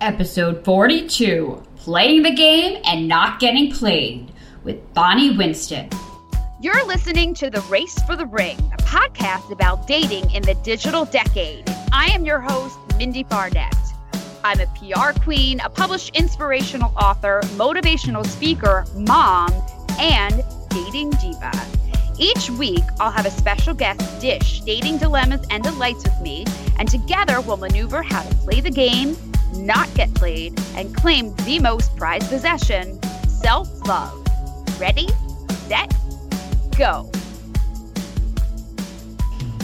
Episode 42 Playing the Game and Not Getting Played with Bonnie Winston. You're listening to The Race for the Ring, a podcast about dating in the digital decade. I am your host, Mindie Barnett. I'm a PR queen, a published inspirational author, motivational speaker, mom, and dating diva. Each week, I'll have a special guest dish dating dilemmas and delights with me, and together we'll maneuver how to play the game, not get played, and claim the most prized possession self love. Ready, set, go.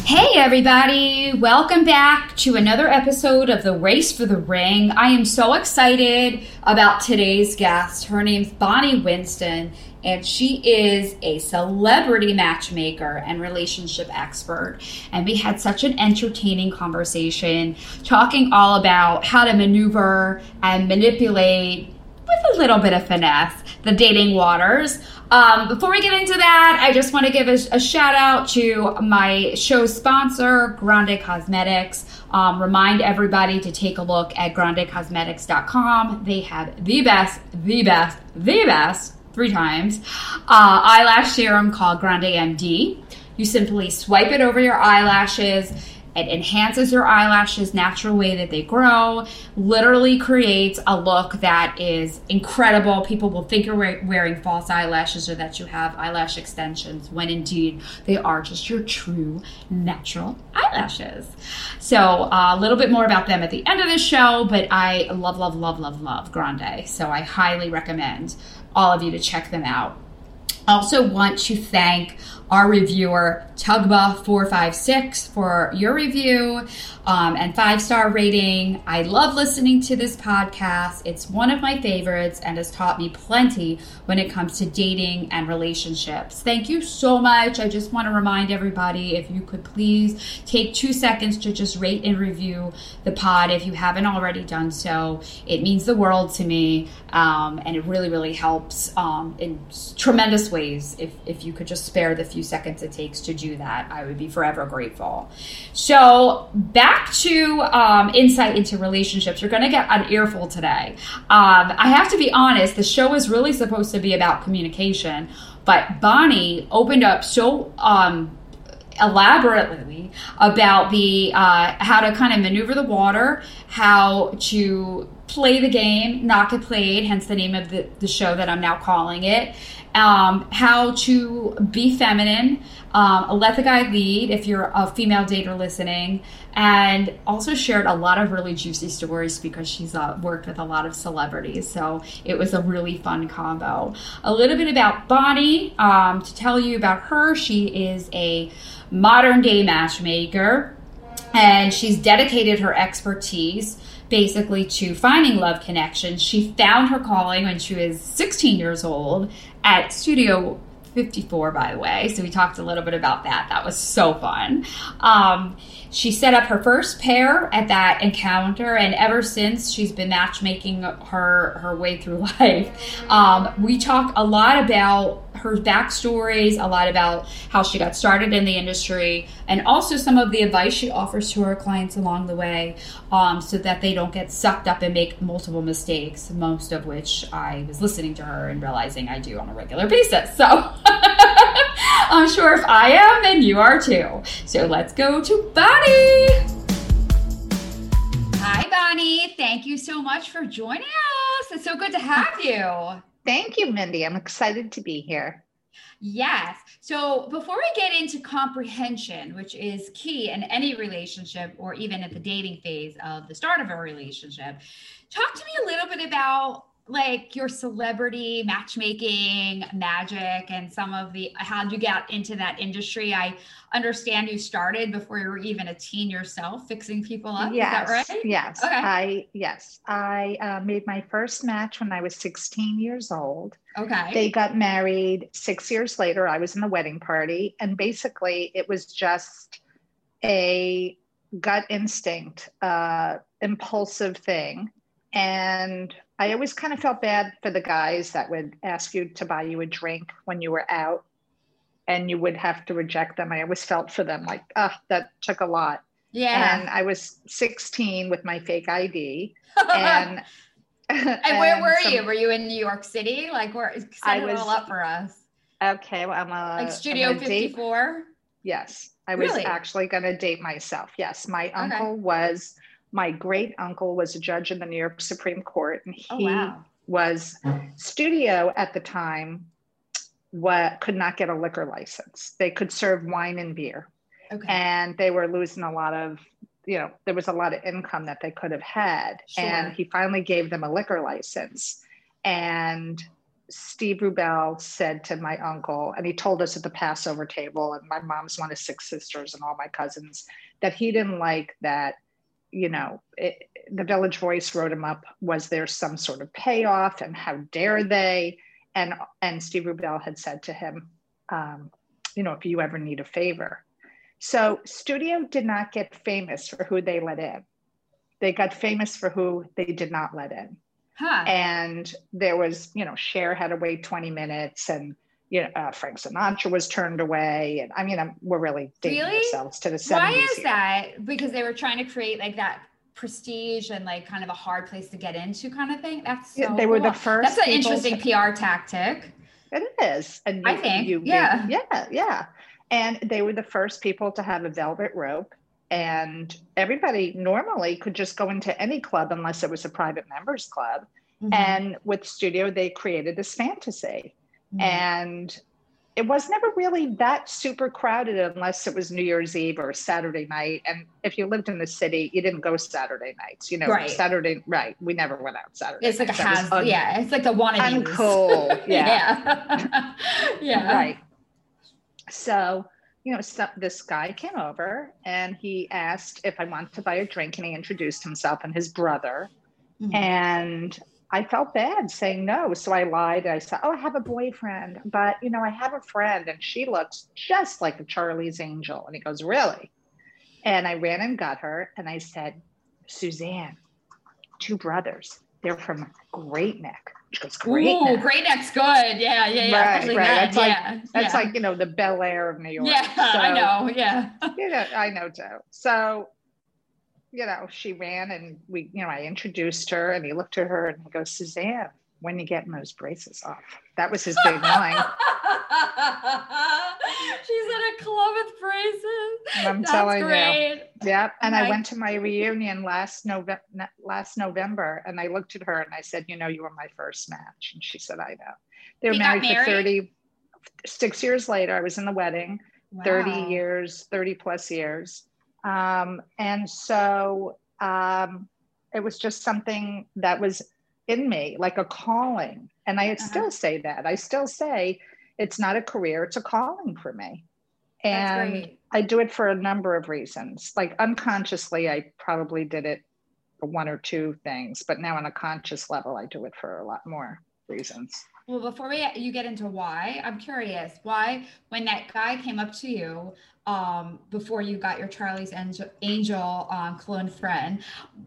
Hey, everybody! Welcome back to another episode of The Race for the Ring. I am so excited about today's guest. Her name's Bonnie Winston, and she is a celebrity matchmaker and relationship expert. And we had such an entertaining conversation talking all about how to maneuver and manipulate with a little bit of finesse the dating waters. Um, before we get into that, I just want to give a, a, shout out to my show sponsor, Grande Cosmetics. Um, remind everybody to take a look at grandecosmetics.com. They have the best, the best, the best, three times, uh, eyelash serum called Grande MD. You simply swipe it over your eyelashes it enhances your eyelashes natural way that they grow, literally creates a look that is incredible. People will think you're wearing false eyelashes or that you have eyelash extensions when indeed they are just your true natural eyelashes. So, uh, a little bit more about them at the end of the show, but I love, love, love, love, love Grande. So, I highly recommend all of you to check them out. Also, want to thank our reviewer Tugba456 for your review um, and five star rating. I love listening to this podcast. It's one of my favorites and has taught me plenty when it comes to dating and relationships. Thank you so much. I just want to remind everybody if you could please take two seconds to just rate and review the pod if you haven't already done so. It means the world to me um, and it really, really helps um, in tremendous ways if, if you could just spare the few seconds it takes to do that. I would be forever grateful. So, back to um, insight into relationships. You're going to get an earful today. Um, I have to be honest, the show is really supposed to be about communication, but Bonnie opened up so um, elaborately about the uh, how to kind of maneuver the water, how to play the game, not get played, hence the name of the, the show that I'm now calling it, um, how to be feminine, um, let the guy lead if you're a female dater listening, and also shared a lot of really juicy stories because she's uh, worked with a lot of celebrities. So it was a really fun combo. A little bit about Bonnie um, to tell you about her. She is a modern day matchmaker and she's dedicated her expertise basically to finding love connections. She found her calling when she was 16 years old at Studio 54, by the way. So we talked a little bit about that. That was so fun. Um, she set up her first pair at that encounter, and ever since she's been matchmaking her her way through life. Um, we talk a lot about her backstories, a lot about how she got started in the industry, and also some of the advice she offers to her clients along the way, um, so that they don't get sucked up and make multiple mistakes. Most of which I was listening to her and realizing I do on a regular basis. So. I'm sure if I am, then you are too. So let's go to Bonnie. Hi, Bonnie, thank you so much for joining us. It's so good to have you. Thank you, Mindie. I'm excited to be here. Yes. So before we get into comprehension, which is key in any relationship or even at the dating phase of the start of a relationship, talk to me a little bit about like your celebrity matchmaking magic and some of the how'd you get into that industry? I understand you started before you were even a teen yourself fixing people up yes, is that right? yes. Okay. i yes. I uh, made my first match when i was 16 years old. Okay. They got married six years later. I was in the wedding party and basically it was just a gut instinct uh, impulsive thing. And I always kind of felt bad for the guys that would ask you to buy you a drink when you were out and you would have to reject them. I always felt for them like, ah, oh, that took a lot. Yeah. And I was 16 with my fake ID. and and, and where were some, you? Were you in New York City? Like where set I it was, all up for us. Okay. Well, I'm a like Studio 54. Yes. I was really? actually gonna date myself. Yes. My okay. uncle was my great uncle was a judge in the New York Supreme Court, and oh, he oh, wow. was studio at the time. What could not get a liquor license? They could serve wine and beer, okay. and they were losing a lot of. You know, there was a lot of income that they could have had, sure. and he finally gave them a liquor license. And Steve Rubell said to my uncle, and he told us at the Passover table, and my mom's one of six sisters and all my cousins, that he didn't like that you know, it, the Village Voice wrote him up. Was there some sort of payoff, and how dare they? And and Steve Rubell had said to him, um, you know, if you ever need a favor. So Studio did not get famous for who they let in. They got famous for who they did not let in. Huh. And there was, you know, Cher had to wait 20 minutes and you know, uh, Frank Sinatra was turned away. And I mean, I'm, we're really dating really? ourselves to the 70s. Why is here. that? Because they were trying to create like that prestige and like kind of a hard place to get into kind of thing. That's so yeah, they cool. were the first. That's an interesting to, PR tactic. It is. And you, I think, you, yeah. yeah, yeah. And they were the first people to have a velvet rope. And everybody normally could just go into any club unless it was a private members club. Mm-hmm. And with Studio, they created this fantasy Mm-hmm. And it was never really that super crowded unless it was New Year's Eve or Saturday night. And if you lived in the city, you didn't go Saturday nights. You know, right. Saturday, right? We never went out Saturday. It's like a has, un- yeah. It's like the wannabe. Uncool, yeah, yeah. yeah. Right. So, you know, so this guy came over and he asked if I wanted to buy a drink, and he introduced himself and his brother. Mm-hmm. And I felt bad saying no. So I lied. I said, Oh, I have a boyfriend, but you know, I have a friend and she looks just like a Charlie's angel. And he goes, Really? And I ran and got her and I said, Suzanne, two brothers. They're from Great Neck. She goes, Great Ooh, Neck. Great Neck's good. Yeah, yeah, yeah. Right, right. That's like yeah, that's yeah. like, you know, the Bel Air of New York. Yeah, so, I know. Yeah. you know, I know too. So you know, she ran and we, you know, I introduced her and he looked at her and he goes, Suzanne, when you getting those braces off? That was his big line. She's in a club with braces. I'm That's telling great. you. Yep. And I went to my reunion last November last November and I looked at her and I said, you know, you were my first match. And she said, I know. They were married, married, for 30, six years later. I was in the wedding, wow. 30 years, 30 plus years. Um, and so um, it was just something that was in me, like a calling. And I uh-huh. still say that. I still say it's not a career, it's a calling for me. And I do it for a number of reasons. Like unconsciously, I probably did it for one or two things, but now on a conscious level, I do it for a lot more reasons. Well, before we you get into why, I'm curious why when that guy came up to you um, before you got your Charlie's Angel, Angel um, clone friend,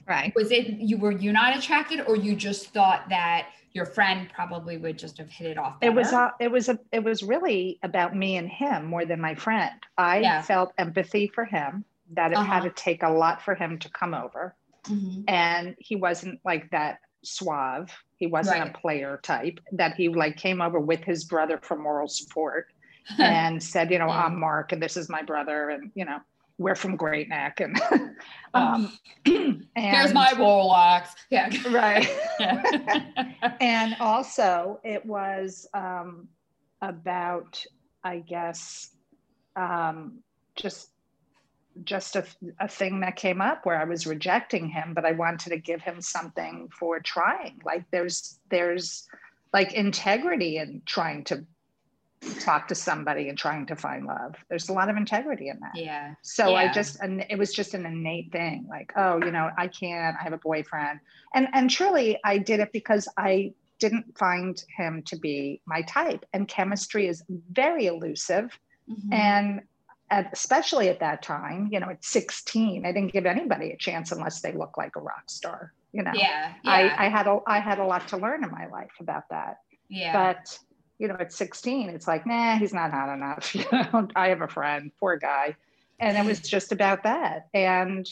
right? Was it you were you not attracted, or you just thought that your friend probably would just have hit it off? Better? It was uh, it was a it was really about me and him more than my friend. I yeah. felt empathy for him that it uh-huh. had to take a lot for him to come over, mm-hmm. and he wasn't like that suave. He wasn't right. a player type. That he like came over with his brother for moral support and said, you know, yeah. I'm Mark and this is my brother. And, you know, we're from Great Neck and, um, and here's my Rolex. Yeah. Right. and also it was um, about, I guess, um, just just a, a thing that came up where I was rejecting him, but I wanted to give him something for trying. Like there's there's like integrity in trying to talk to somebody and trying to find love. There's a lot of integrity in that. Yeah. So yeah. I just and it was just an innate thing. Like, oh, you know, I can't. I have a boyfriend, and and truly, I did it because I didn't find him to be my type. And chemistry is very elusive, mm-hmm. and at, especially at that time, you know, at 16, I didn't give anybody a chance unless they look like a rock star. You know, yeah, yeah. I, I had a I had a lot to learn in my life about that. Yeah. But you know, at 16, it's like, nah, he's not hot enough. You know, I have a friend, poor guy. And it was just about that. And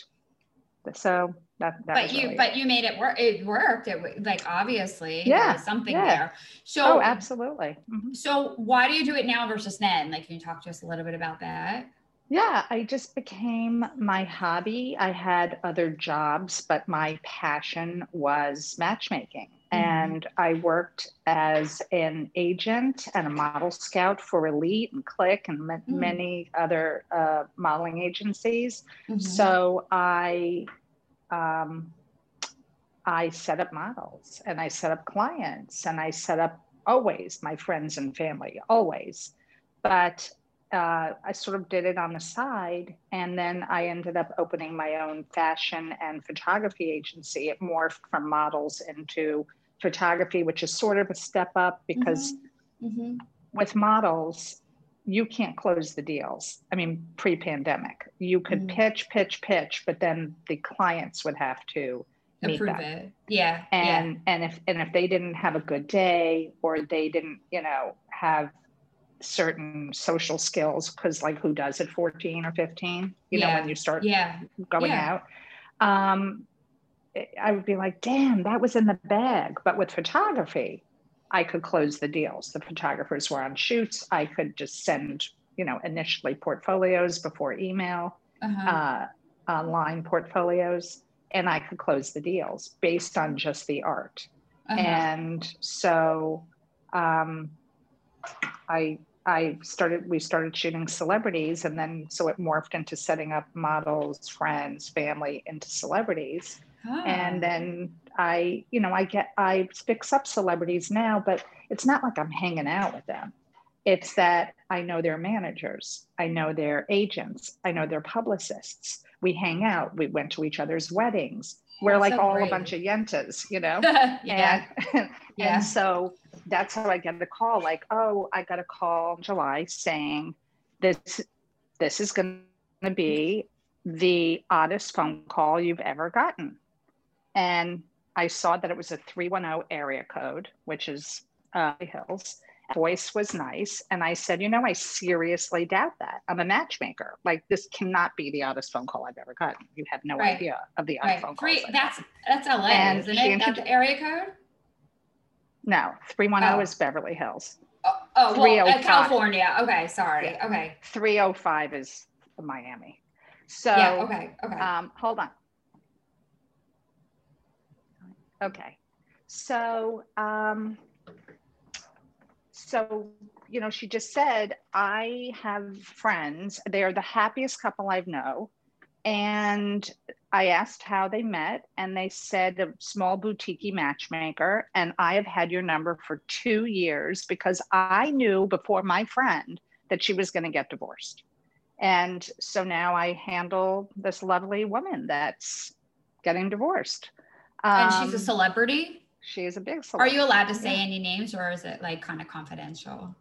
so that, that but you really but it. you made it work it worked it like obviously yeah there was something yeah. there so oh absolutely mm-hmm. so why do you do it now versus then like can you talk to us a little bit about that yeah i just became my hobby i had other jobs but my passion was matchmaking. And i worked as an agent and a model scout for elite and click and mm-hmm. many other uh, modeling agencies mm-hmm. so i um, I set up models and I set up clients and I set up always my friends and family, always. But uh, I sort of did it on the side. And then I ended up opening my own fashion and photography agency. It morphed from models into photography, which is sort of a step up because mm-hmm. Mm-hmm. with models, you can't close the deals. I mean, pre pandemic, you could mm. pitch, pitch, pitch, but then the clients would have to approve them. it. Yeah. And yeah. and if and if they didn't have a good day or they didn't, you know, have certain social skills, because like who does it 14 or 15, you yeah. know, when you start yeah. going yeah. out. Um I would be like, damn, that was in the bag. But with photography, I could close the deals. The photographers were on shoots. I could just send, you know, initially portfolios before email, uh-huh. uh, online portfolios, and I could close the deals based on just the art. Uh-huh. And so um, I I started we started shooting celebrities and then so it morphed into setting up models, friends, family into celebrities. Ah. And then I, you know, I get, I fix up celebrities now, but it's not like I'm hanging out with them. It's that I know their managers, I know their agents, I know their publicists. We hang out, we went to each other's weddings. We're like so all great. a bunch of yentas, you know? yeah. And, yeah. and so that's how I get the call like, oh, I got a call in July saying this, this is going to be the oddest phone call you've ever gotten and I saw that it was a 310 area code, which is uh, Hills. Voice was nice. And I said, you know, I seriously doubt that. I'm a matchmaker. Like this cannot be the oddest phone call I've ever gotten. You have no right. idea of the odd right. phone. That's that's LA, and isn't it? That's the area code? No, 310 oh. is Beverly Hills. Oh, oh well, uh, California. Okay, sorry. Yeah. Okay. 305 is Miami. So yeah, okay, okay. Um, hold on. Okay. So, um, so, you know, she just said, I have friends. They are the happiest couple I've know. And I asked how they met, and they said a small boutique matchmaker. And I have had your number for two years because I knew before my friend that she was going to get divorced. And so now I handle this lovely woman that's getting divorced. Um, and she's a um, celebrity? She is a big celebrity. Are you allowed to say yeah. any names or is it like kind of confidential?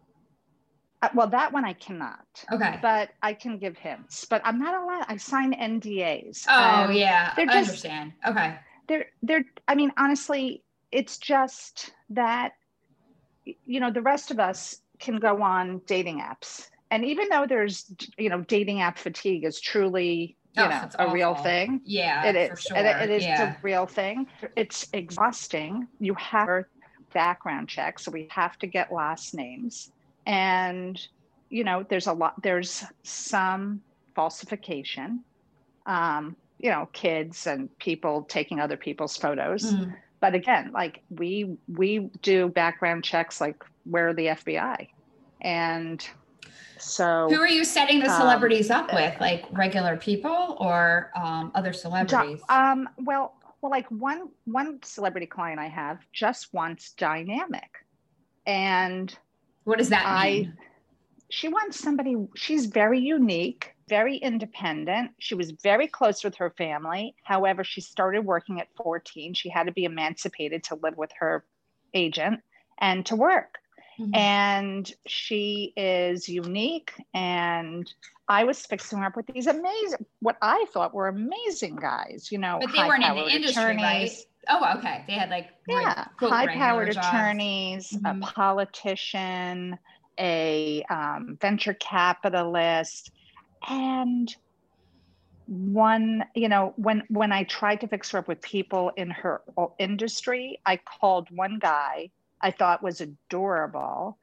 Uh, well, that one I cannot. Okay. But I can give hints. But I'm not allowed. I sign NDAs. Oh, um, yeah. I just, understand. Okay. They're, they're, I mean, honestly, it's just that, you know, the rest of us can go on dating apps. And even though there's, you know, dating app fatigue is truly you oh, know a real thing yeah it is sure. it, it is yeah. a real thing it's exhausting you have background check so we have to get last names and you know there's a lot there's some falsification. Um, you know, kids and people taking other people's photos. Mm. But again, like we we do background checks like we're the FBI. And so who are you setting the um, celebrities um, up with? Like regular people or um, other celebrities? Um, well, well, like one one celebrity client I have just wants dynamic. And what does that mean? She wants somebody, she's very unique, very independent. She was very close with her family. However, she started working at 14. She had to be emancipated to live with her agent and to work. Mm-hmm. And she is unique. And I was fixing her up with these amazing, what I thought were amazing guys, you know. But they weren't in the industry, attorneys. right? Oh, okay. They had like, yeah, high powered attorneys, mm-hmm. a politician, a um, venture capitalist and one you know when when i tried to fix her up with people in her industry i called one guy i thought was adorable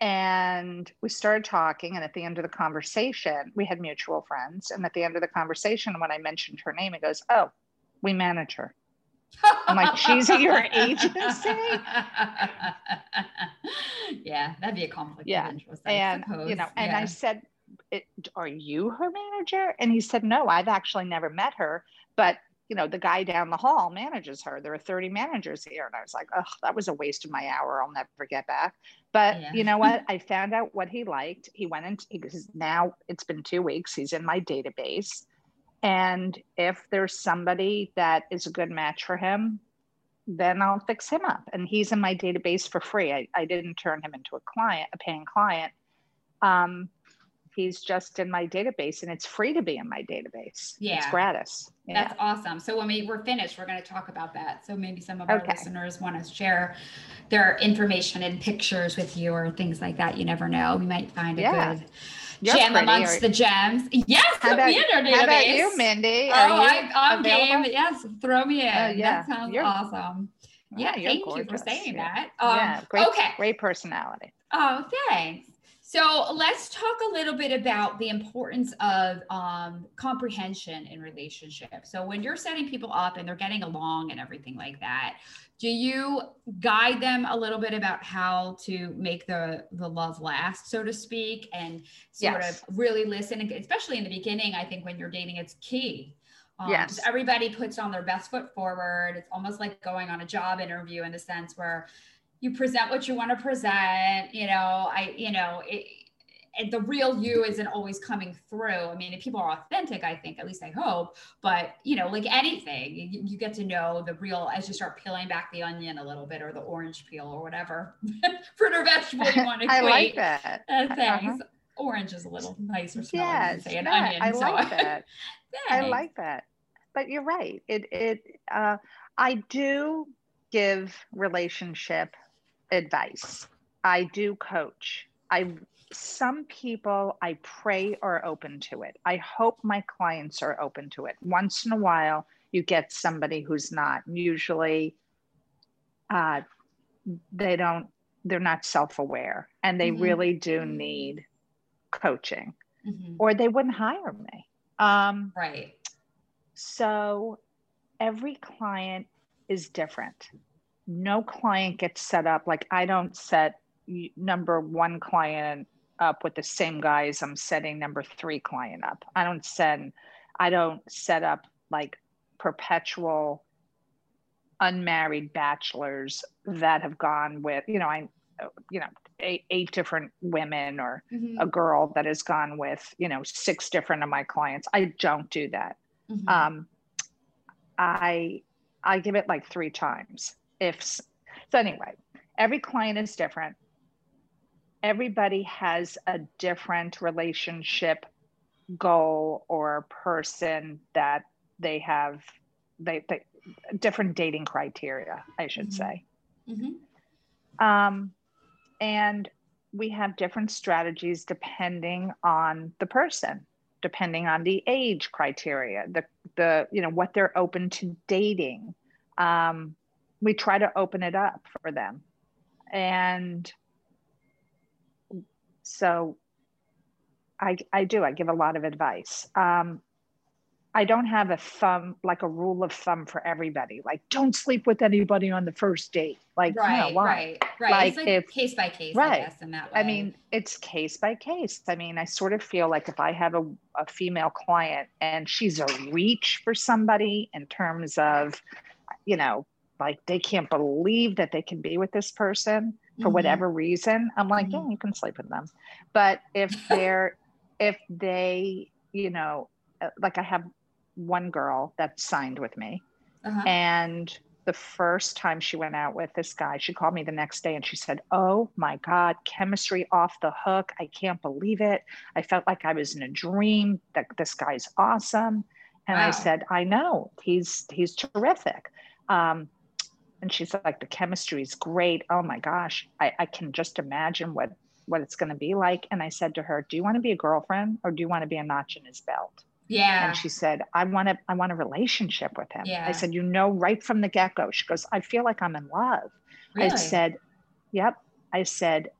and we started talking and at the end of the conversation we had mutual friends and at the end of the conversation when i mentioned her name he goes oh we manage her I'm like, she's at your agency. yeah, that'd be a conflict yeah. of interest. I and suppose. you know, and yeah. I said, "Are you her manager?" And he said, "No, I've actually never met her, but." You know, the guy down the hall manages her. There are 30 managers here. And I was like, oh, that was a waste of my hour. I'll never get back. But yeah. you know what? I found out what he liked. He went into, because now it's been two weeks. He's in my database and if there's somebody that is a good match for him, then I'll fix him up. And he's in my database for free. I, I didn't turn him into a client, a paying client. Um, he's just in my database and it's free to be in my database. Yeah. It's gratis. Yeah. That's awesome. So when we, we're finished, we're going to talk about that. So maybe some of our okay. listeners want to share their information and pictures with you or things like that. You never know. We might find a yeah. good you're gem amongst or... the gems. Yes, how about. How about you, Mindie? Are oh, you I, am game. Yes, throw me in. Uh, yeah. That sounds you're, awesome. Yeah, thank gorgeous. you for saying yeah. that. Um, yeah, great, okay. great personality. Oh, thanks. So let's talk a little bit about the importance of um, comprehension in relationships. So when you're setting people up and they're getting along and everything like that, do you guide them a little bit about how to make the the love last so to speak and sort yes. of really listen especially in the beginning i think when you're dating it's key um, yes. everybody puts on their best foot forward it's almost like going on a job interview in the sense where you present what you want to present you know i you know it, the real you isn't always coming through. I mean, if people are authentic, I think, at least I hope, but you know, like anything, you, you, get to know the real as you start peeling back the onion a little bit or the orange peel or whatever fruit or vegetable you want to I like that. Uh, thanks. Uh-huh. Orange is a little nicer smelling yes, than say an onion. I so. like that. I like that. But you're right. It, it, uh, I do give relationship advice. I do coach. I some people I pray are open to it. I hope my clients are open to it. Once in a while, you get somebody who's not. Usually, uh, they don't. They're not self-aware, and they mm-hmm. really do need coaching, mm-hmm. or they wouldn't hire me. Um, right. So, every client is different. No client gets set up like I don't set number one client up with the same guys I'm setting number three client up. I don't send, I don't set up like perpetual unmarried bachelors that have gone with, you know, I, you know, eight, eight different women or mm-hmm. a girl that has gone with, you know, six different of my clients. I don't do that. Mm-hmm. Um, I, I give it like three times. If so, anyway, every client is different everybody has a different relationship goal or person that they have they, they different dating criteria i should mm-hmm. say mm-hmm. um, and we have different strategies depending on the person depending on the age criteria the the you know what they're open to dating um, we try to open it up for them and so I, I do. I give a lot of advice. Um, I don't have a thumb, like a rule of thumb for everybody. Like, don't sleep with anybody on the first date. Like, right, no, right, right. Like, it's like if, case by case, right. I guess, in that way. I mean, it's case by case. I mean, I sort of feel like if I have a, a female client and she's a reach for somebody in terms of, you know, like they can't believe that they can be with this person for mm-hmm. whatever reason, I'm like, mm-hmm. yeah, you can sleep with them. But if they're, if they, you know, uh, like I have one girl that signed with me. Uh-huh. And the first time she went out with this guy, she called me the next day and she said, Oh my God, chemistry off the hook. I can't believe it. I felt like I was in a dream that this guy's awesome. And wow. I said, I know he's he's terrific. Um, and she's like, the chemistry is great. Oh my gosh, I, I can just imagine what what it's going to be like. And I said to her, Do you want to be a girlfriend or do you want to be a notch in his belt? Yeah. And she said, I want to, I want a relationship with him. Yeah. I said, you know, right from the get go. She goes, I feel like I'm in love. Really? I said, Yep. I said,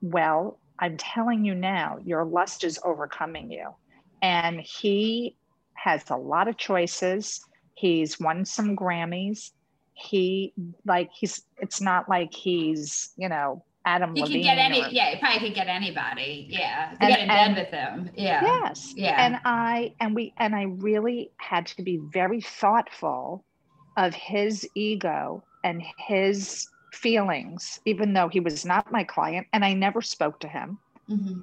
Well, I'm telling you now, your lust is overcoming you. And he has a lot of choices. He's won some Grammys. He like he's it's not like he's, you know, Adam he Levine. Could get any, or, yeah, he probably could get anybody. Yeah, and, get in bed with him. Yeah. Yes. Yeah. And I and we and I really had to be very thoughtful of his ego and his feelings, even though he was not my client, and I never spoke to him. Mm-hmm.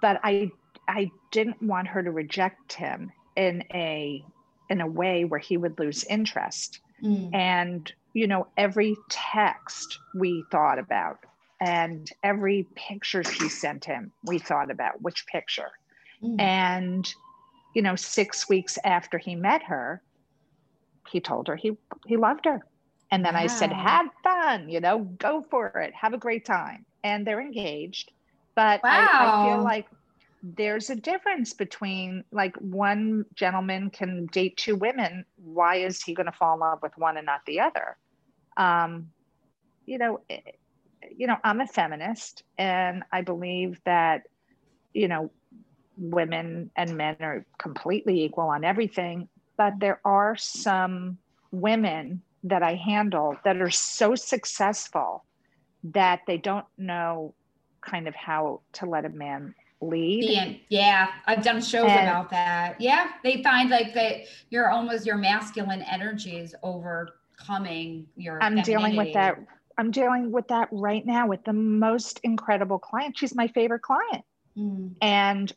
But I I didn't want her to reject him in a in a way where he would lose interest. Mm. And you know, every text we thought about and every picture she sent him we thought about which picture mm. and you know six weeks after he met her he told her he he loved her and then wow. i said have fun you know go for it have a great time and they're engaged but wow. I, I feel like there's a difference between like one gentleman can date two women why is he going to fall in love with one and not the other? Um you know you know, I'm a feminist and I believe that, you know, women and men are completely equal on everything, but there are some women that I handle that are so successful that they don't know kind of how to let a man lead. Yeah, I've done shows and, about that. Yeah, they find like that you're almost your masculine energy is overcoming your. I'm femininity. dealing with that I'm dealing with that right now with the most incredible client. She's my favorite client. Mm. And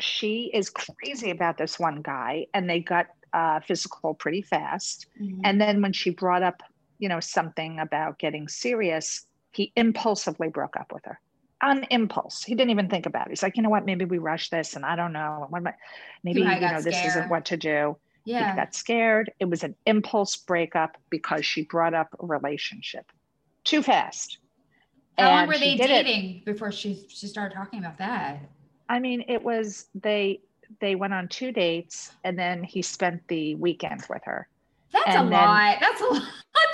she is crazy about this one guy, and they got uh, physical pretty fast. Mm-hmm. And then when she brought up, you know, something about getting serious, he impulsively broke up with her on impulse. He didn't even think about it. He's like, you know what? Maybe we rush this, and I don't know. Maybe you know this isn't what to do. Yeah. He got scared. It was an impulse breakup because she brought up a relationship too fast. How and long were they dating it. before she she started talking about that? I mean, it was they they went on two dates and then he spent the weekend with her. That's and a then, lot. That's a lot.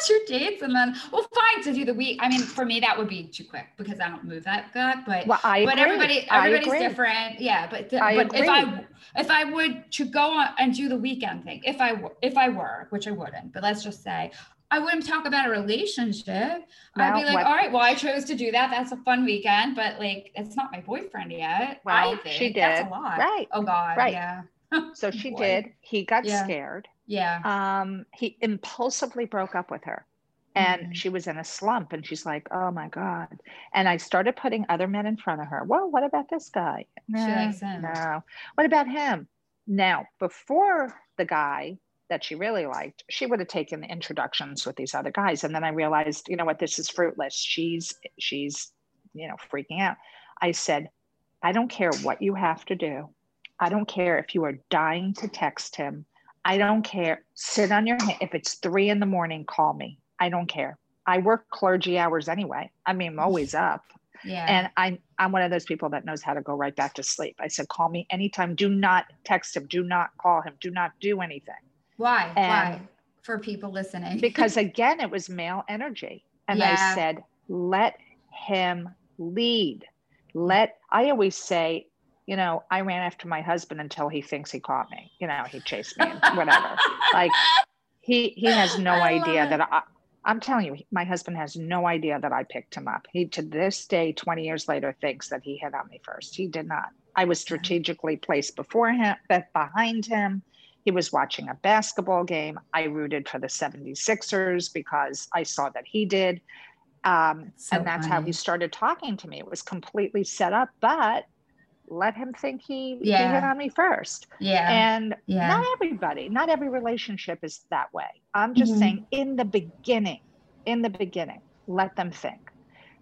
Two dates and then well, fine to do the week. I mean, for me that would be too quick because I don't move that good. But well, I but agree. everybody everybody's different. Yeah, but the, but agree. if I if I would to go on and do the weekend thing, if I if I were, which I wouldn't, but let's just say I wouldn't talk about a relationship. I'd be like, what, all right, well, I chose to do that. That's a fun weekend, but like, it's not my boyfriend yet. Well, she did. That's a lot. Right. Oh God. Right. Yeah. so she Boy. did. He got yeah. scared. Yeah. Um, he impulsively broke up with her. And mm-hmm. she was in a slump and she's like, oh my God. And I started putting other men in front of her. Well, what about this guy? No, she likes him. No. What about him? Now, before the guy that she really liked, she would have taken the introductions with these other guys. And then I realized, you know what, this is fruitless. She's she's, you know, freaking out. I said, I don't care what you have to do. I don't care if you are dying to text him. I don't care. Sit on your hand. If it's three in the morning, call me. I don't care. I work clergy hours anyway. I mean, I'm always up. Yeah. And I'm I'm one of those people that knows how to go right back to sleep. I said, call me anytime. Do not text him. Do not call him. Do not do anything. Why? And Why? For people listening. because again, it was male energy. And yeah. I said, let him lead. Let, I always say, you know, I ran after my husband until he thinks he caught me. You know, he chased me whatever. like he he has no I idea that I I'm telling you, my husband has no idea that I picked him up. He to this day, 20 years later, thinks that he hit on me first. He did not. I was strategically placed before him, behind him. He was watching a basketball game. I rooted for the 76ers because I saw that he did. Um, so and that's funny. how he started talking to me. It was completely set up, but let him think he, yeah. he hit on me first. Yeah. And yeah. not everybody, not every relationship is that way. I'm just mm-hmm. saying in the beginning, in the beginning, let them think.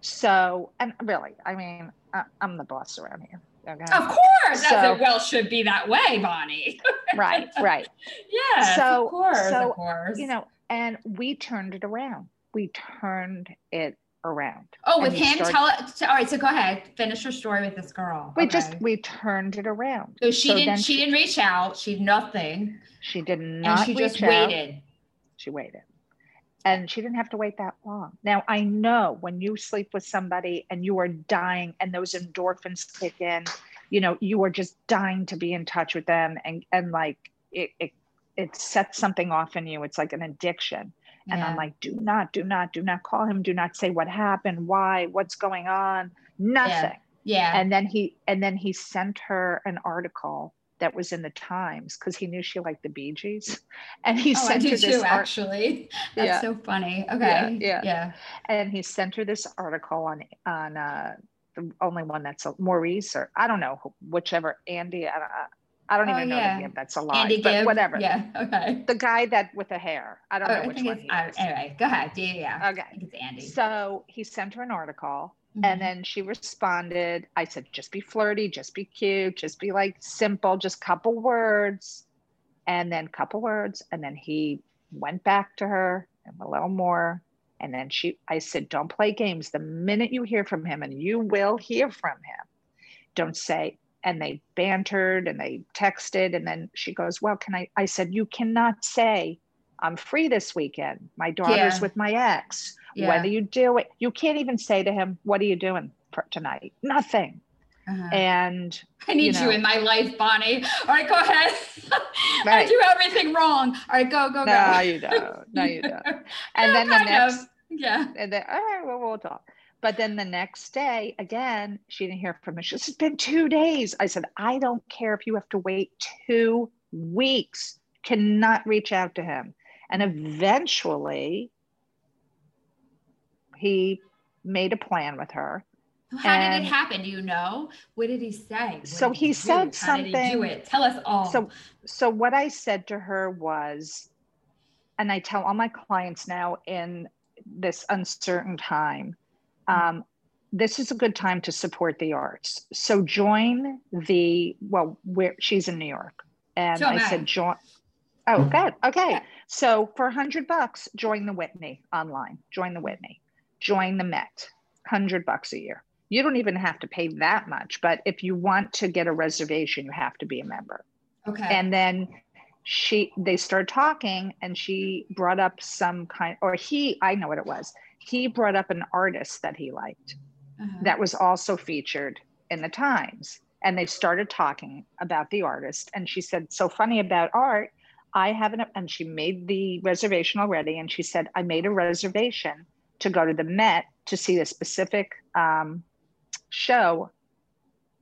So, and really, I mean, I, am the boss around here. Okay. Of course, so, as it well should be that way, Bonnie. right, right. Yeah. So, of course, so, of course. You know, and we turned it around. We turned it around. Oh, with him, started, tell it. All right, so go ahead, finish your story with this girl. We okay. just we turned it around. So she so didn't. She, she, didn't reach out. She did nothing. She did not. And she just waited. She waited, and she didn't have to wait that long. Now I know when you sleep with somebody and you are dying, and those endorphins kick in, you know you are just dying to be in touch with them, and and like it it it sets something off in you. It's like an addiction and yeah. I'm like, do not, do not, do not call him. Do not say what happened, why, what's going on, nothing. Yeah. yeah. And then he and then he sent her an article that was in the Times because he knew she liked the Bee Gees, and he oh, sent her this. Too, art- actually, that's yeah. so funny. Okay, yeah, yeah, yeah, And he sent her this article on on uh, the only one that's a, Maurice or I don't know whichever Andy. I, I don't oh, even know yeah. if that's a lie, Andy but Gibb. whatever. Yeah. Okay. The guy that with the hair. I don't oh, know which one. He is. Anyway, go ahead. Yeah. yeah. Okay. it's Andy. So he sent her an article, mm-hmm. and then she responded. I said, "Just be flirty. Just be cute. Just be like simple. Just couple words." And then couple words, and then he went back to her and a little more. And then she, I said, don't play games. The minute you hear from him, and you will hear from him, don't say, and they bantered and they texted and then she goes well can i i said you cannot say i'm free this weekend my daughter's yeah. with my ex yeah. are you doing? you can't even say to him what are you doing for tonight nothing uh-huh. and I need you, know, you, in my life, Bonnie. All right, go ahead. Right. I do everything wrong. All right, go, go, go. No, you don't. No, you don't. And then the next, of. yeah. And then, all right, well, we'll talk. But then the next day, again, she didn't hear from me. She said, It's been two days. I said, I don't care if you have to wait two weeks, cannot reach out to him. And eventually, he made a plan with her. How and did it happen? Do you know? What did he say? What so he, he said something. How did he do it? Tell us all. So, so what I said to her was, and I tell all my clients now in this uncertain time, um, this is a good time to support the arts. So join the well, where she's in New York, and so I said join. Oh, good. Okay. So for a hundred bucks, join the Whitney online. Join the Whitney. Join the Met. Hundred bucks a year. You don't even have to pay that much, but if you want to get a reservation, you have to be a member. Okay. And then she they started talking and she brought up some kind or he i know what it was he brought up an artist that he liked uh-huh. that was also featured in the Times. And they started talking about the artist. And she said, So funny about art. I haven't, and she made the reservation already. And she said, I made a reservation to go to the Met to see a specific um, show,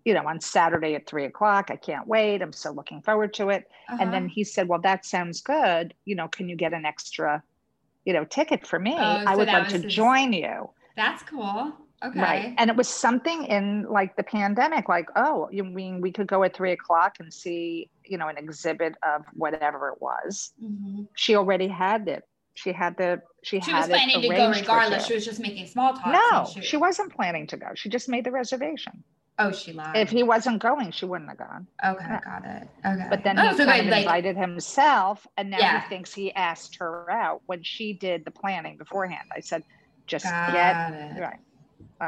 you know, on Saturday at three o'clock. I can't wait. I'm so looking forward to it. Uh-huh. And then he said, Well, that sounds good. You know, can you get an extra you know, ticket for me. Oh, I would like to this... join you. That's cool. Okay. Right. And it was something in like the pandemic, like, oh, you mean we could go at three o'clock and see, you know, an exhibit of whatever it was. Mm-hmm. She already had it. She had the she, she had was planning to go regardless. She was just making small talk. No, she... she wasn't planning to go. She just made the reservation. Oh, she lied. If he wasn't going, she wouldn't have gone. Okay, no. got it. Okay. But then oh, he so kind of like, invited himself, and now yeah. he thinks he asked her out when she did the planning beforehand. I said, just got get it. right.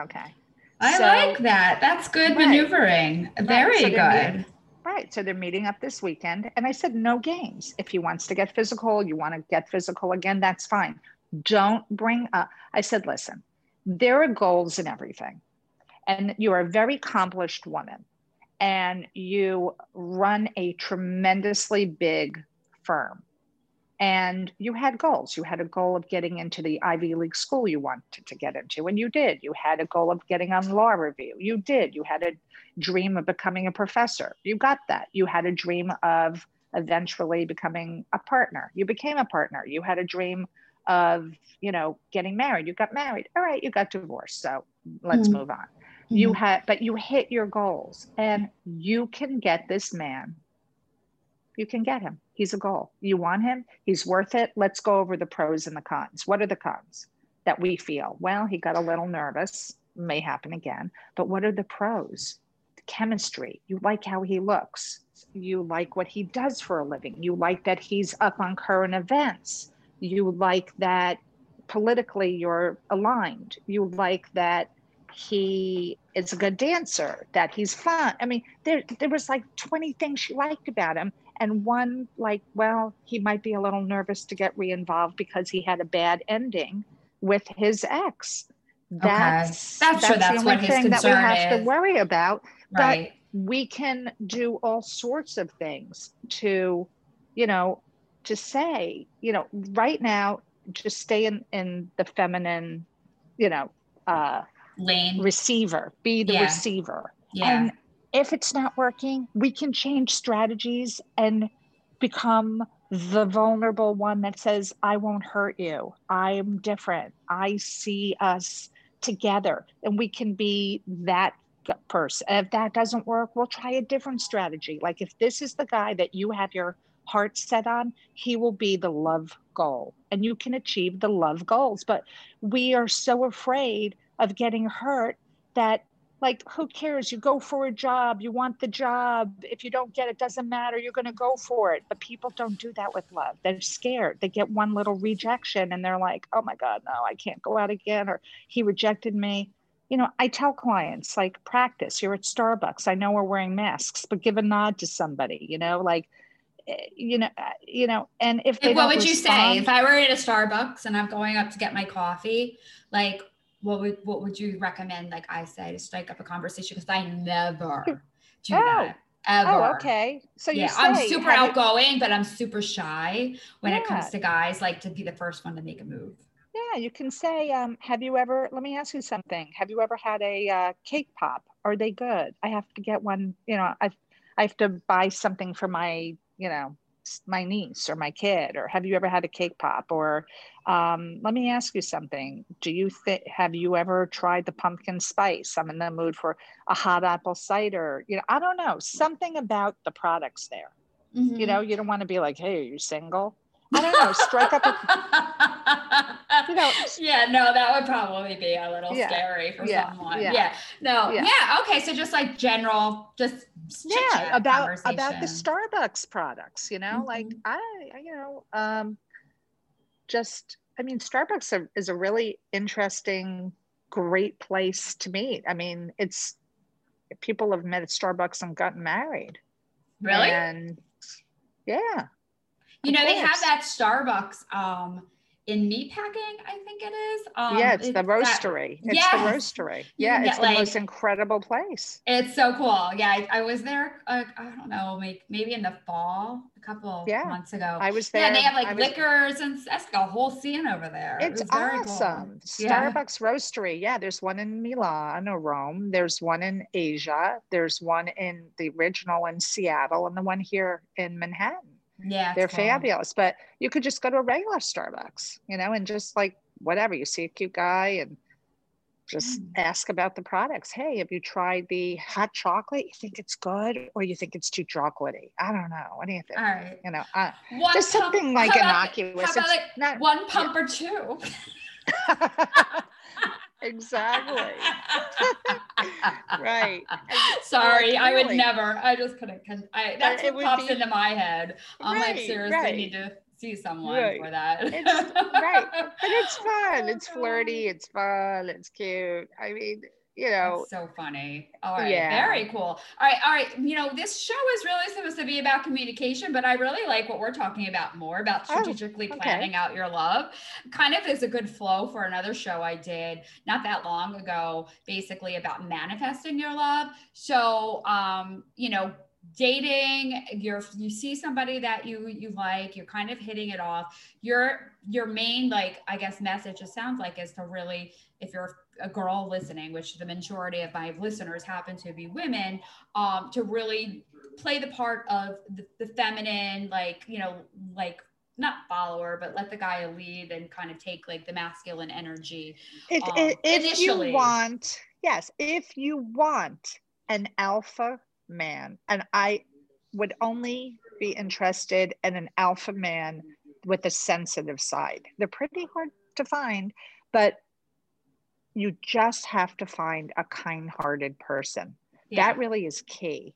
Okay. I so, like that. That's good right. maneuvering. Very right. so good. Meeting, right. So they're meeting up this weekend, and I said, no games. If he wants to get physical, you want to get physical again, that's fine. Don't bring up. I said, listen, there are goals in everything and you're a very accomplished woman and you run a tremendously big firm and you had goals. You had a goal of getting into the Ivy League school you wanted to get into, and you did. You had a goal of getting on law review. You did. You had a dream of becoming a professor. You got that. You had a dream of eventually becoming a partner. You became a partner. You had a dream of, you know, getting married. You got married. All right, you got divorced. So let's mm-hmm. move on. Mm-hmm. You had, but you hit your goals, and you can get this man. You can get him He's a goal. You want him, he's worth it. Let's go over the pros and the cons. What are the cons that we feel? Well, he got a little nervous, may happen again, but what are the pros? The chemistry. You like how he looks. You like what he does for a living. You like that he's up on current events. You like that politically you're aligned. You like that he is a good dancer, that he's fun. I mean, there there was like 20 things she liked about him and one like well he might be a little nervous to get re-involved because he had a bad ending with his ex that's okay. that's, that's, that's the only thing that we have is. to worry about right. but we can do all sorts of things to you know to say you know right now just stay in in the feminine you know uh lane receiver be the yeah. receiver yeah. and if it's not working, we can change strategies and become the vulnerable one that says, I won't hurt you. I'm different. I see us together. And we can be that person. If that doesn't work, we'll try a different strategy. Like if this is the guy that you have your heart set on, he will be the love goal and you can achieve the love goals. But we are so afraid of getting hurt that like who cares? You go for a job. You want the job. If you don't get it doesn't matter. You're going to go for it. But people don't do that with love. They're scared. They get one little rejection and they're like oh my god no i can't go out again or he rejected me. You know i tell clients like practice. You're at starbucks. I know we're wearing masks but give a nod to somebody you know like eh, you know uh, you know and if they what would respond, you say? If i were at a starbucks and i'm going up to get my coffee like what would what would you recommend like i say to strike up a conversation? Because i never do oh. that ever. Oh okay. So yeah i'm super outgoing it... but i'm super shy when yeah. it comes to guys like to be the first one to make a move. Yeah you can say um, have you ever let me ask you something. Have you ever had a uh, cake pop? Are they good? I have to get one you know i i have to buy something for my you know my niece or my kid or have you ever had a cake pop? Or um, let me ask you something. Do you think have you ever tried the pumpkin spice? I'm in the mood for a hot apple cider. You know i don't know something about the products there. Mm-hmm. you know you don't want to be like hey are you single I don't know, strike up a, you know. Yeah, no, that would probably be a little yeah, scary for yeah, someone. Yeah, yeah. no, yeah. Okay, so just like general, just yeah about about the Starbucks products, you know, mm-hmm. like I, you know, um, just I mean, Starbucks are, is a really interesting, great place to meet. I mean, it's people have met at Starbucks and gotten married. Really? And yeah, you know, they have that Starbucks um, in meatpacking, I think it is. Um, yeah, it's, it's the roastery. That, it's yes. the roastery. Yeah, it's the like, most incredible place. It's so cool. Yeah, I, I was there. Uh, I don't know, maybe maybe in the fall, a couple yeah, months ago. I was there. Yeah, they have like was, liquors and that's like a whole scene over there. It's it awesome. Cool. Starbucks yeah. roastery. Yeah, there's one in Milan or Rome. There's one in Asia. There's one in the original in Seattle, and the one here in Manhattan. Yeah. They're fabulous. But you could just go to a regular Starbucks, you know, and just like whatever, you see a cute guy and just mm. ask about the products. Hey, have you tried the hot chocolate? You think it's good or you think it's too chocolatey? I don't know. What do you think? All right. You know, uh, just pump, something like innocuous. About, like not, one pump yeah. or two. exactly. right. Sorry, like, really, I would never. I just couldn't. I that's what pops be, into my head. I'm right, like, seriously, right. need to see someone right. for that. It's, right, but it's fun. It's oh, flirty. It's fun. It's cute. I mean, you know That's so funny. All right yeah. very cool. All right all right you know this show is really supposed to be about communication but i really like what we're talking about more about oh, strategically oh, okay. planning out your love. Kind of is a good flow for another show i did not that long ago basically about manifesting your love. So um you know dating you're you see somebody that you you like you're kind of hitting it off. Your your main like i guess message it sounds like is to really if you're a girl listening which the majority of my listeners happen to be women um to really play the part of the, the feminine like you know like not follower, but let the guy lead and kind of take like the masculine energy. If, um, if, if you want, yes, if you want an alpha man. And I would only be interested in an alpha man with a sensitive side. They're pretty hard to find, but you just have to find a kind hearted person. Yeah. That really is key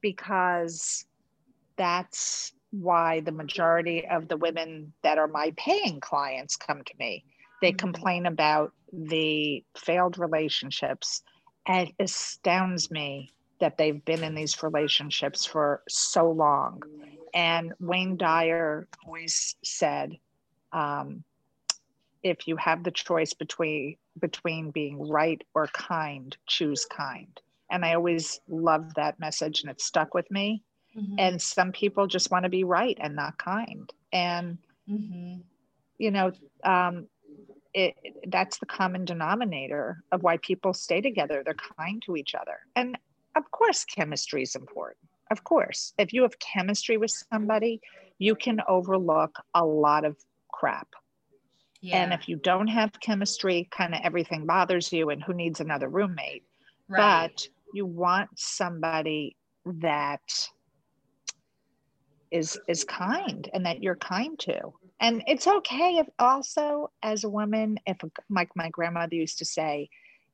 because that's why the majority of the women that are my paying clients come to me. They mm-hmm. complain about the failed relationships. And it astounds me that they've been in these relationships for so long. And Wayne Dyer always said, um, if you have the choice between between being right or kind, choose kind. And I always loved that message, and it stuck with me. Mm-hmm. And some people just want to be right and not kind. And mm-hmm. you know, um, it, that's the common denominator of why people stay together. They're kind to each other. And of course chemistry is important of course if you have chemistry with somebody you can overlook a lot of crap yeah. and if you don't have chemistry kind of everything bothers you and who needs another roommate right. but you want somebody that is is kind and that you're kind to and it's okay if also as a woman if like my grandmother used to say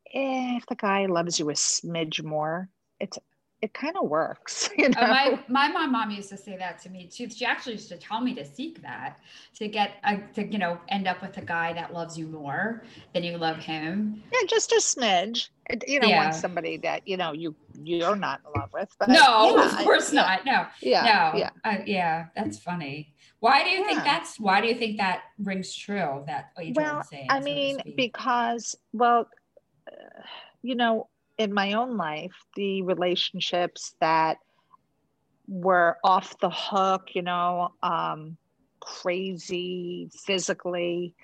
if the guy loves you a smidge more it's it kind of works. You know? oh, my my mom, mom used to say that to me too. She actually used to tell me to seek that to get a, to you know end up with a guy that loves you more than you love him. Yeah, just a smidge. You know, yeah. want somebody that you know you you're not in love with. But no, yeah, of course yeah. not. No, yeah, no, yeah, uh, yeah. That's funny. Why do you think that's? Why do you think that rings true? That well, saying, I mean, so because well, uh, you know, in my own life, the relationships that were off the hook, you know, um, crazy physically,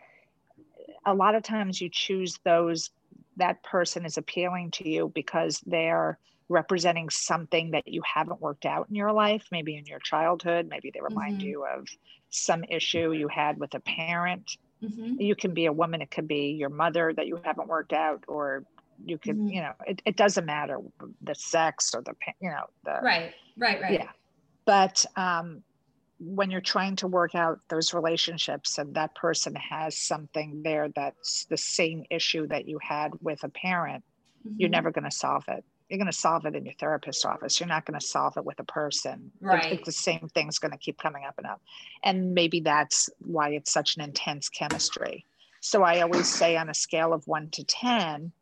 a lot of times you choose those that person is appealing to you because they're representing something that you haven't worked out in your life, maybe in your childhood, maybe they remind mm-hmm. you of some issue you had with a parent. Mm-hmm. You can be a woman, it could be your mother that you haven't worked out, or you can mm-hmm. you know it, it doesn't matter the sex or the you know the right right right. Yeah. But um when you're trying to work out those relationships and that person has something there that's the same issue that you had with a parent mm-hmm. you're never going to solve it. You're going to solve it in your therapist's office. You're not going to solve it with a person. Right it's the same thing's going to keep coming up and up. And maybe that's why it's such an intense chemistry. So i always say on a scale of 1 to 10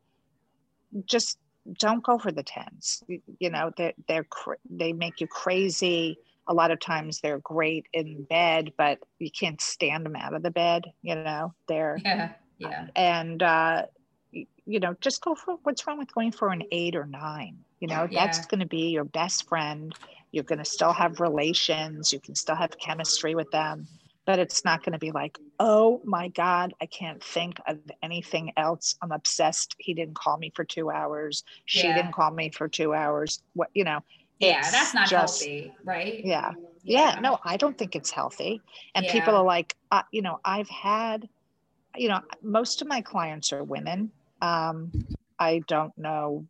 just don't go for the tens. You know, they're, they're they make you crazy. A lot of times they're great in bed, but you can't stand them out of the bed. You know, they're yeah, yeah. And uh, you know, just go for what's wrong with going for an eight or nine. You know, yeah. that's going to be your best friend. You're going to still have relations. You can still have chemistry with them but it's not going to be like, oh my God, I can't think of anything else. I'm obsessed. He didn't call me for two hours. She yeah. didn't call me for two hours. What, you know, yeah, that's not just, healthy, right? Yeah. yeah. yeah. No, I don't think it's healthy. And yeah. people are like, uh, you know, I've had, you know, most of my clients are women. Um, I don't know.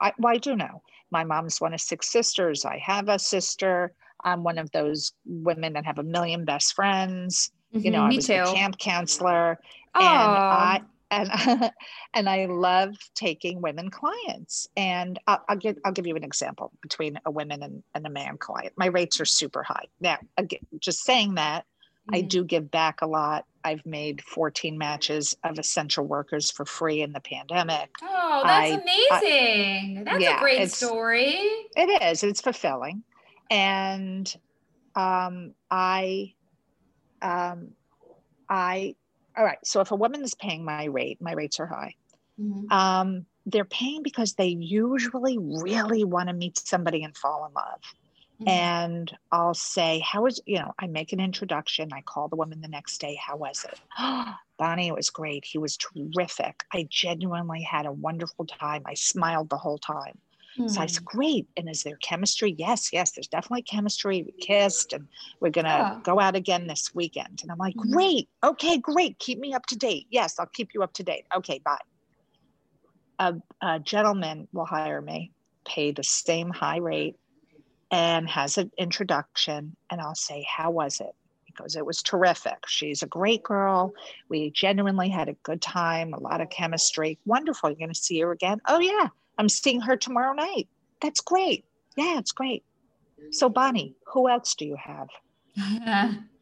I, well, I do know. My mom's one of six sisters. I have a sister. I'm one of those women that have a million best friends. Mm-hmm, you know, I was too. a camp counselor, and I and and I love taking women clients. And I'll, I'll, give I'll give you an example between a woman and, and a man client. My rates are super high. Now, again, just saying that, mm-hmm. I do give back a lot I've made 14 matches of essential workers for free in the pandemic. Oh, that's I, amazing. I, that's yeah, a great story. It is. It's fulfilling. And um, I, um, I, all right. So if a woman is paying my rate, my rates are high. Mm-hmm. Um, they're paying because they usually really want to meet somebody and fall in love. Mm-hmm. And I'll say, How was, you know, I make an introduction. I call the woman the next day. How was it? Bonnie, it was great. He was terrific. I genuinely had a wonderful time. I smiled the whole time. So I said, hmm. Great. And is there chemistry? Yes, yes, there's definitely chemistry. We kissed and we're going to yeah. go out again this weekend. And I'm like, mm-hmm. Great. Okay, great. Keep me up to date. Yes, I'll keep you up to date. Okay, bye. A, a gentleman will hire me, pay the same high rate and has an introduction and I'll say, How was it? He goes, It was terrific. She's a great girl. We genuinely had a good time, a lot of chemistry. Wonderful. You're going to see her again? Oh, yeah. I'm seeing her tomorrow night. That's great. Yeah, it's great. So, Bonnie, who else do you have?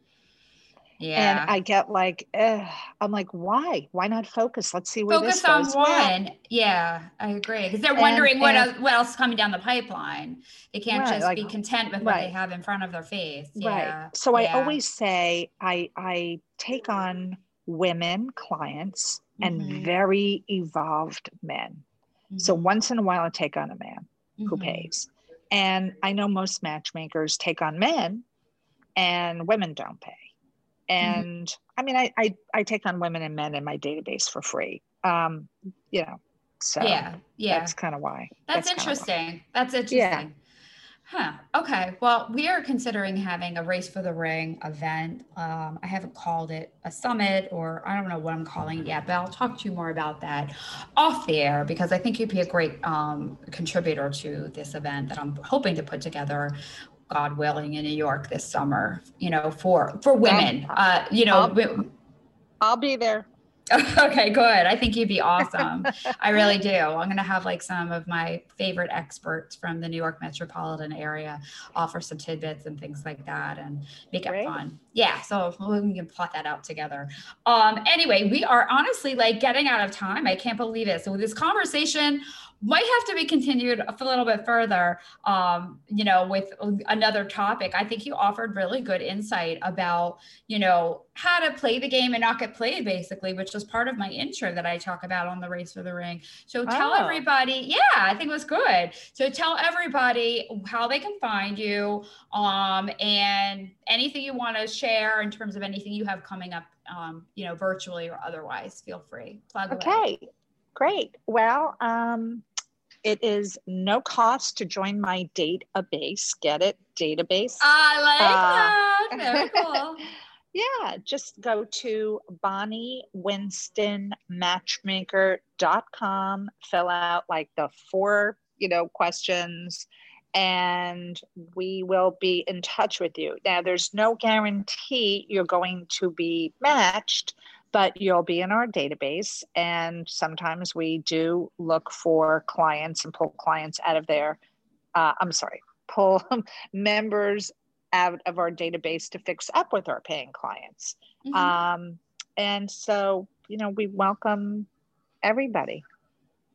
Yeah. And I get like, I'm like, why? Why not focus? Let's see where focus on goes. Focus on one. Yeah, I agree. Because they're wondering and, what and, else, what else is coming down the pipeline. They can't right, just like, be content with what right. they have in front of their face. Yeah. Right. So yeah. I always say I I take on women clients and mm-hmm. very evolved men. Mm-hmm. So once in a while I take on a man mm-hmm. who pays. And I know most matchmakers take on men and women don't pay. Mm-hmm. and mm-hmm. i mean I, I i take on women and men in my database for free um you know so yeah yeah that's kind of why that's, that's interesting why. that's interesting yeah. Huh. Okay. Well, we are considering having a race for the ring event. Um, I haven't called it a summit or I don't know what I'm calling it yet, but I'll talk to you more about that off the air because I think you'd be a great um, contributor to this event that I'm hoping to put together God willing, in New York this summer. You know, for for women. Uh, you know, I'll, I'll be there. okay, good. I think you'd be awesome. I really do. I'm going to have like some of my favorite experts from the New York metropolitan area offer some tidbits and things like that and make it fun. Yeah, so we can plot that out together. Um anyway, we are honestly like getting out of time. I can't believe it. So this conversation might have to be continued a little bit further um, you know with another topic i think you offered really good insight about you know how to play the game and not get played basically which was part of my intro that i talk about on the race for the ring so tell oh. everybody yeah i think it was good so tell everybody how they can find you um, and anything you want to share in terms of anything you have coming up um, you know virtually or otherwise feel free plug okay away. Great. Well, um, it is no cost to join my database. Get it? Database. I like uh, that. Very cool. yeah, just go to bonniewinstonmatchmaker.com, fill out like the four, you know, questions and we will be in touch with you. Now, there's no guarantee you're going to be matched, but you'll be in our database. And sometimes we do look for clients and pull clients out of there. Uh, I'm sorry, pull members out of our database to fix up with our paying clients. Mm-hmm. Um, and so, you know, we welcome everybody.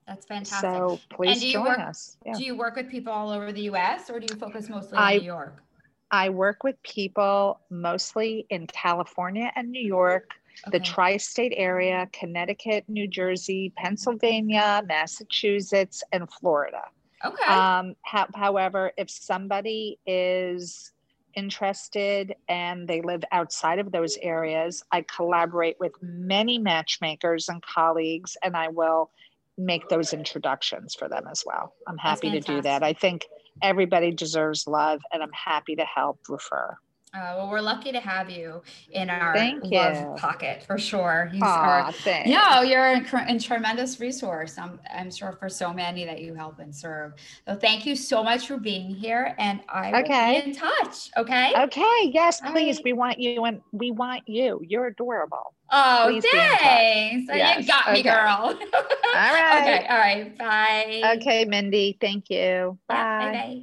That's fantastic. So please join work, us. Yeah. Do you work with people all over the US or do you focus mostly in New York? I work with people mostly in California and New York the tri state area, Connecticut, New Jersey, Pennsylvania, Massachusetts, and Florida. Okay. Um, ha- however, if somebody is interested and they live outside of those areas, I collaborate with many matchmakers and colleagues, and I will make those introductions for them as well. I'm happy to do that. I think everybody deserves love, and I'm happy to help refer. Uh, well, we're lucky to have you in our Thank love you. pocket for sure. You are, thanks. no, you're a, tremendous resource. I'm, I'm sure for so many that you help and serve. So thank you so much for being here, and I okay. will be in touch. Okay. Okay. Yes, please. Right. We want you, and we want you. You're adorable. Oh, Please thanks. Yes. You got me, girl. all right. Okay. All right. Bye. Okay, Mindie. Thank you. Bye. Yeah, bye. Bye.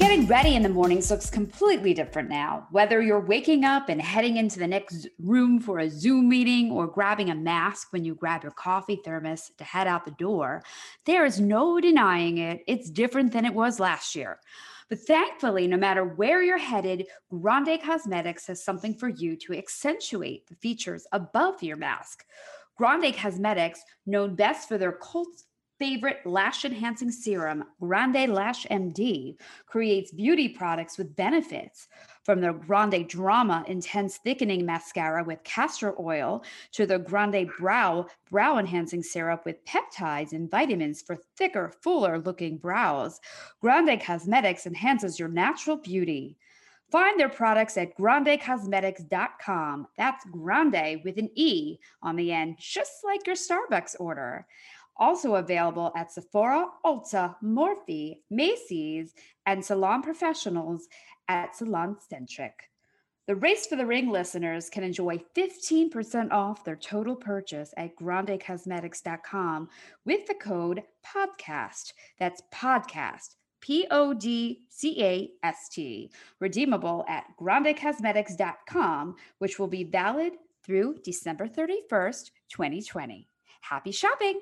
Getting ready in the mornings looks completely different now. Whether you're waking up and heading into the next room for a Zoom meeting or grabbing a mask when you grab your coffee thermos to head out the door, there is no denying it. It's different than it was last year. But thankfully, no matter where you're headed, Grande Cosmetics has something for you to accentuate the features above your mask. Grande Cosmetics, known best for their cult favorite lash enhancing serum, Grande Lash MD, creates beauty products with benefits. From the Grande Drama Intense Thickening Mascara with castor oil to the Grande Brow Brow Enhancing Syrup with peptides and vitamins for thicker, fuller looking brows, Grande Cosmetics enhances your natural beauty. Find their products at grandecosmetics.com. That's grande with an E on the end, just like your Starbucks order. Also available at Sephora, Ulta, Morphe, Macy's, and salon professionals at Salon Centric. The Race for the Ring listeners can enjoy 15% off their total purchase at grandecosmetics.com with the code PODCAST. That's PODCAST, P O D C A S T, redeemable at grandecosmetics.com, which will be valid through December 31st, 2020. Happy shopping!